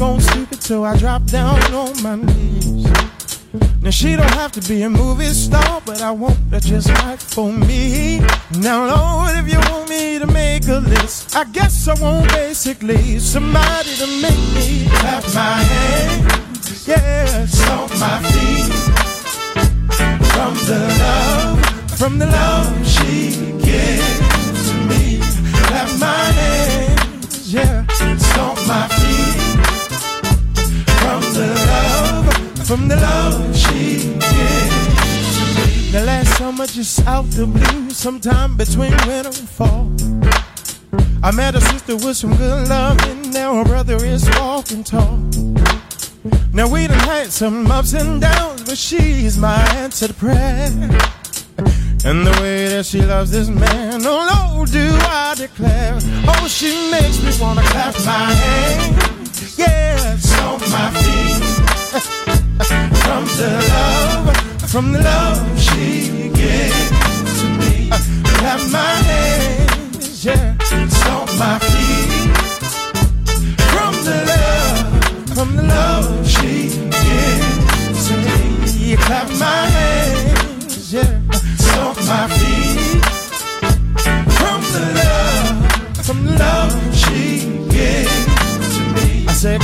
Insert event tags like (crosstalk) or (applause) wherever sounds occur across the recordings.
On stupid, so I dropped down on my knees. Now she don't have to be a movie star, but I want her just right for me. Now Lord, if you want me to make a list, I guess I want basically somebody to make me clap my hands, yeah, stomp my feet from the love, from the love she gives to me. Clap my hands, yeah, stomp my feet. From the love she gives me. The last summer just out the blue, sometime between winter and fall. I met a sister with some good love, and now her brother is walking tall. Now we done had some ups and downs, but she's my answer to prayer. And the way that she loves this man, oh Lord, do I declare. Oh, she makes me wanna clap my hands, yeah, stomp my feet. (laughs) From the love, from the love she gives to me. Clap my hands, yeah, stomp my feet. From the love, from the love she gives to me. Clap my hands, yeah, stomp my feet. From the love, from the love she gives to me. I said,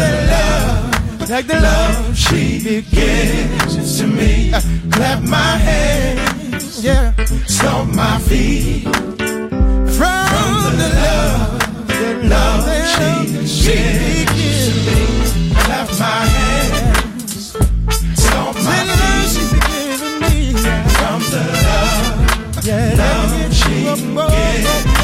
the love, like the love she gives to me. Clap my hands, yeah, stomp my feet. From the love, the love that she gives to me. Clap my hands, stomp my feet. From the love, yeah, love she gives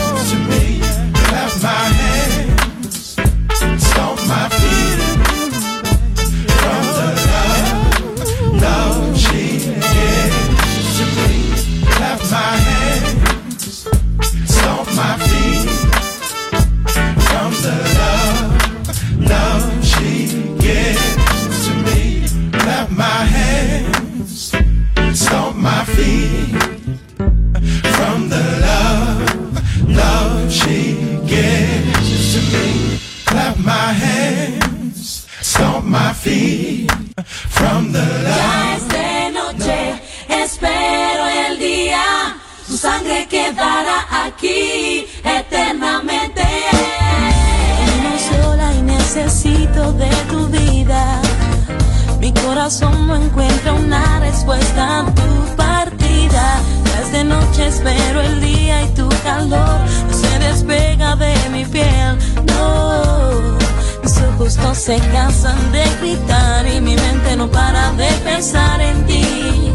espero el día y tu calor no se despega de mi piel. No, mis ojos no se cansan de gritar y mi mente no para de pensar en ti.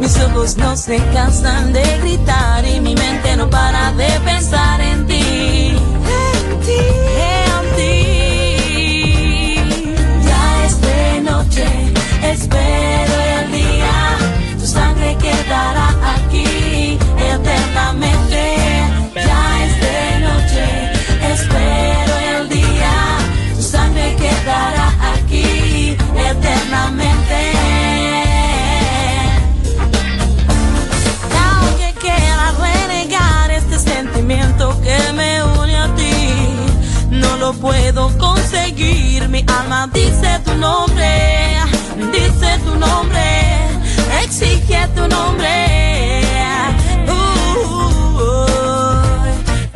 Mis ojos no se cansan de gritar y mi mente no para de pensar en ti. En ti, en ti. Ya es de noche, espero el día. Sangre quedará aquí eternamente. Ya es de noche, espero el día. Sangre quedará aquí eternamente. Aunque quiera renegar este sentimiento que me une a ti, no lo puedo conseguir. Mi alma dice tu nombre, dice tu nombre, exige tu nombre. Uh,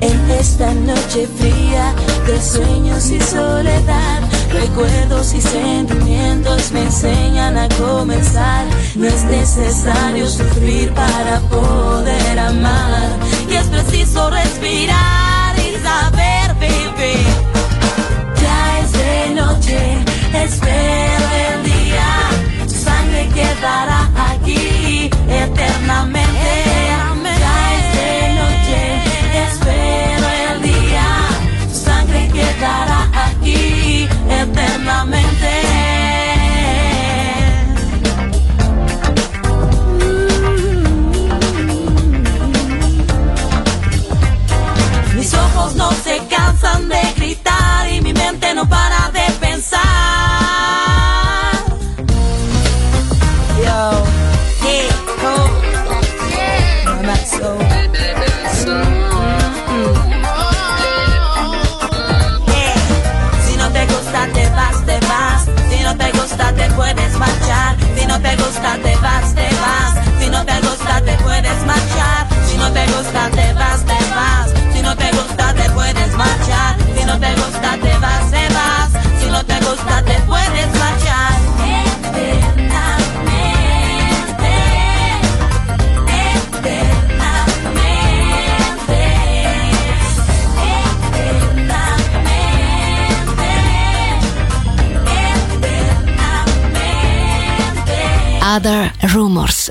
en esta noche fría de sueños y soledad, recuerdos y sentimientos me enseñan a comenzar. No es necesario sufrir para poder amar, y es preciso respirar y saber vivir. Ya es de noche, espero el día, quedará aquí eternamente. Ya es de noche, espero el día, tu sangre quedará aquí eternamente. Mis ojos no se cansan de gritar gusta te vas, te vas. Si no te gusta te puedes marchar. Si no te gusta te vas, te vas. Si no te gusta te puedes marchar. Other Rumors,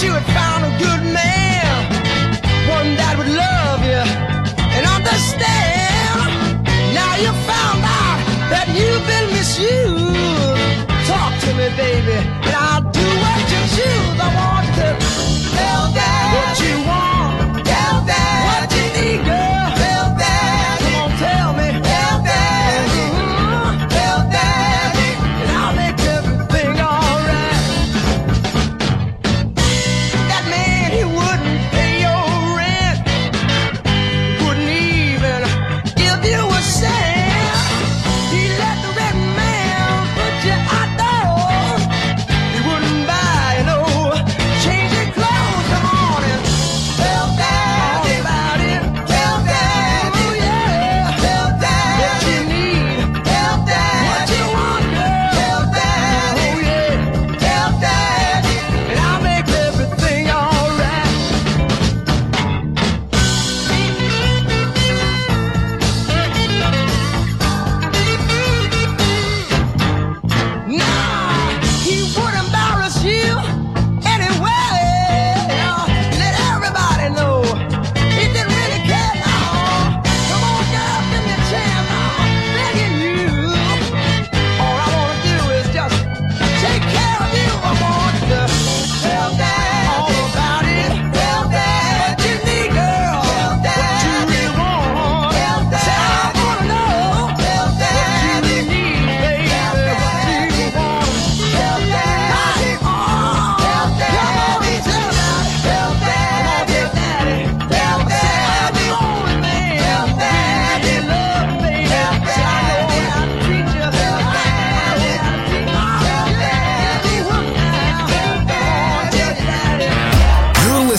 you had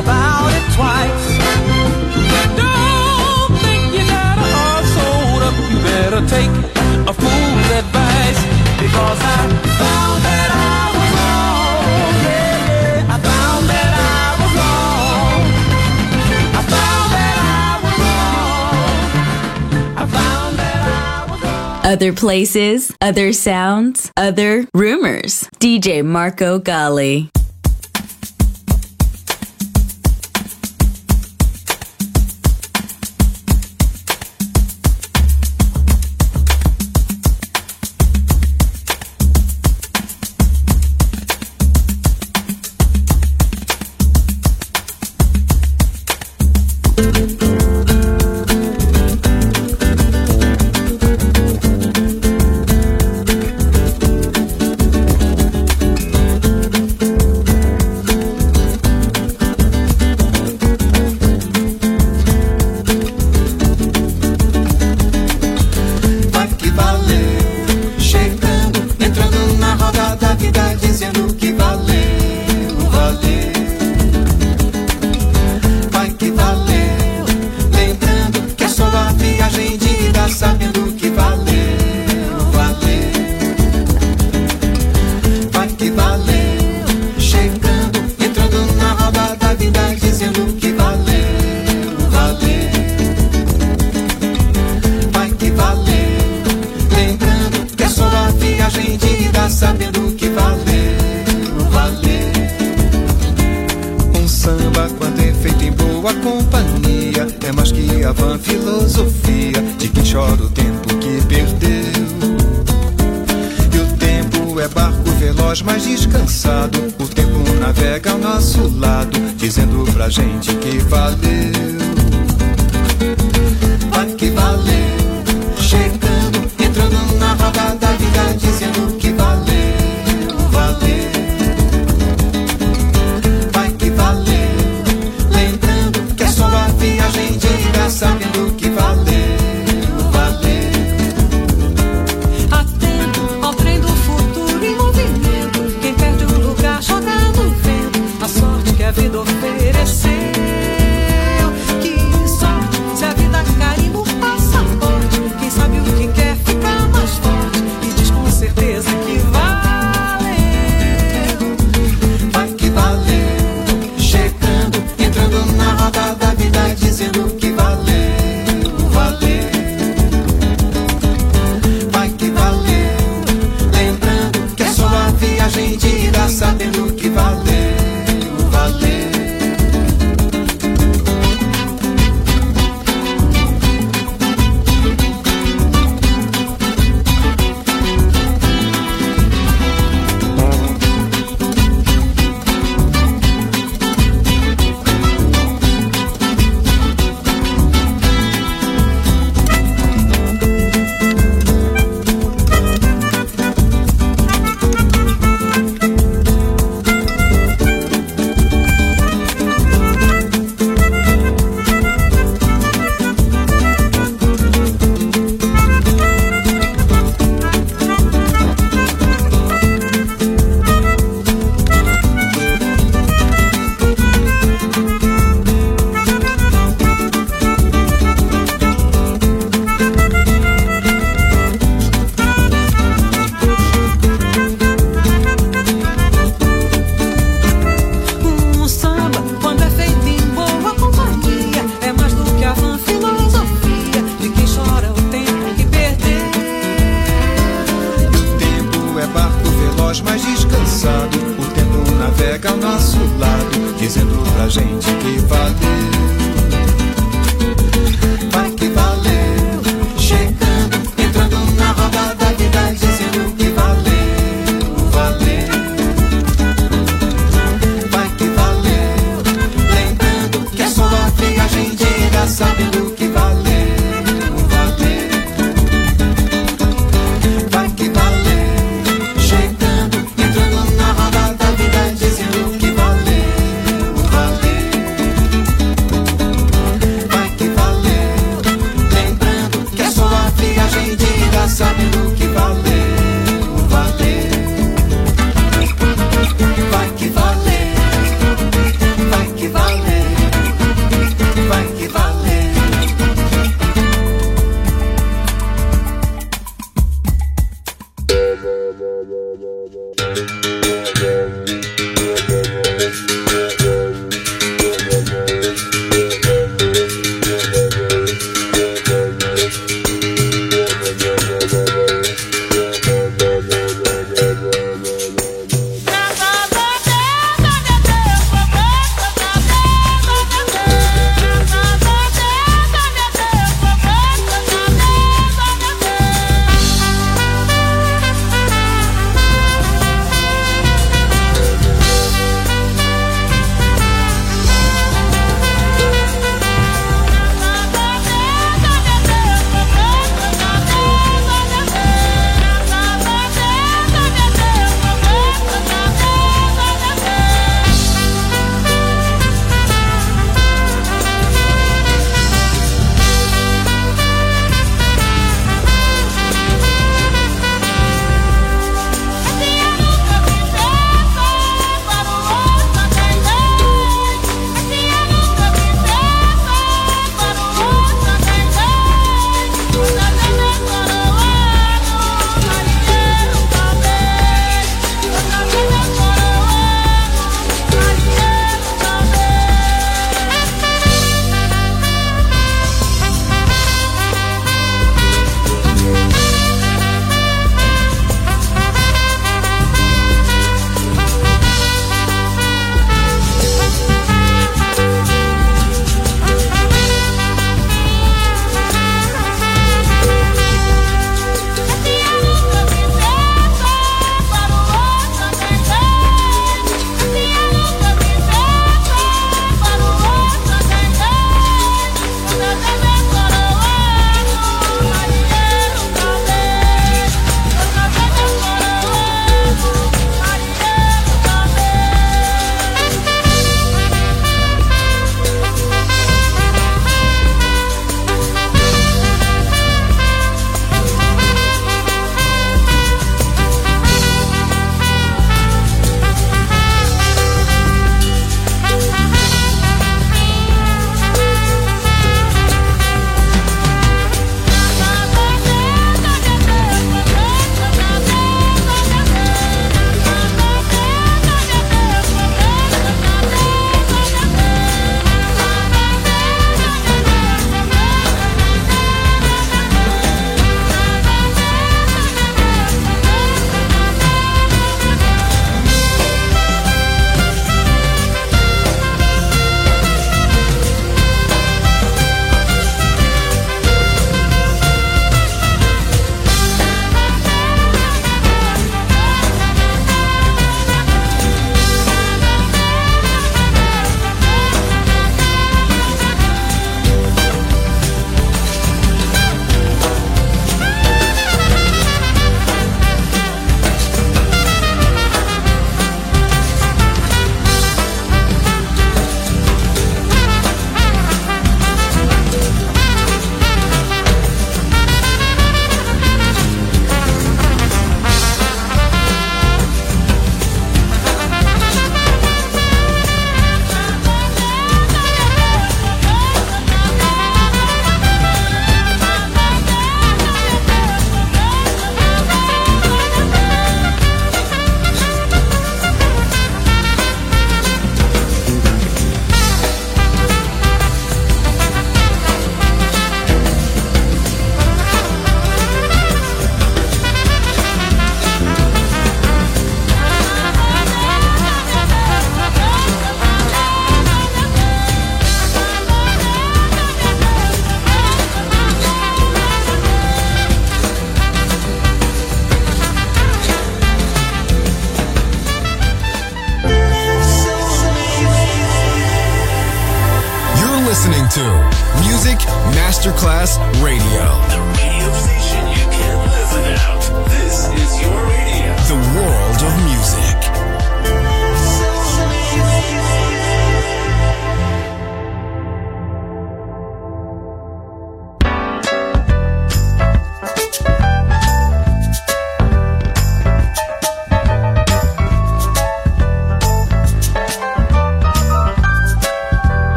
about it twice. Don't think you got a heart sold up. You better take a fool's advice because I found that I was wrong. Yeah, I found that I was wrong. I found that I was wrong. I found that I was wrong. Other places, other sounds, other rumors. DJ Marco Gally. mais descansado. O tempo navega ao nosso lado, dizendo pra gente que valeu. Vai que valeu, chegando, entrando na rodada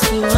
ask you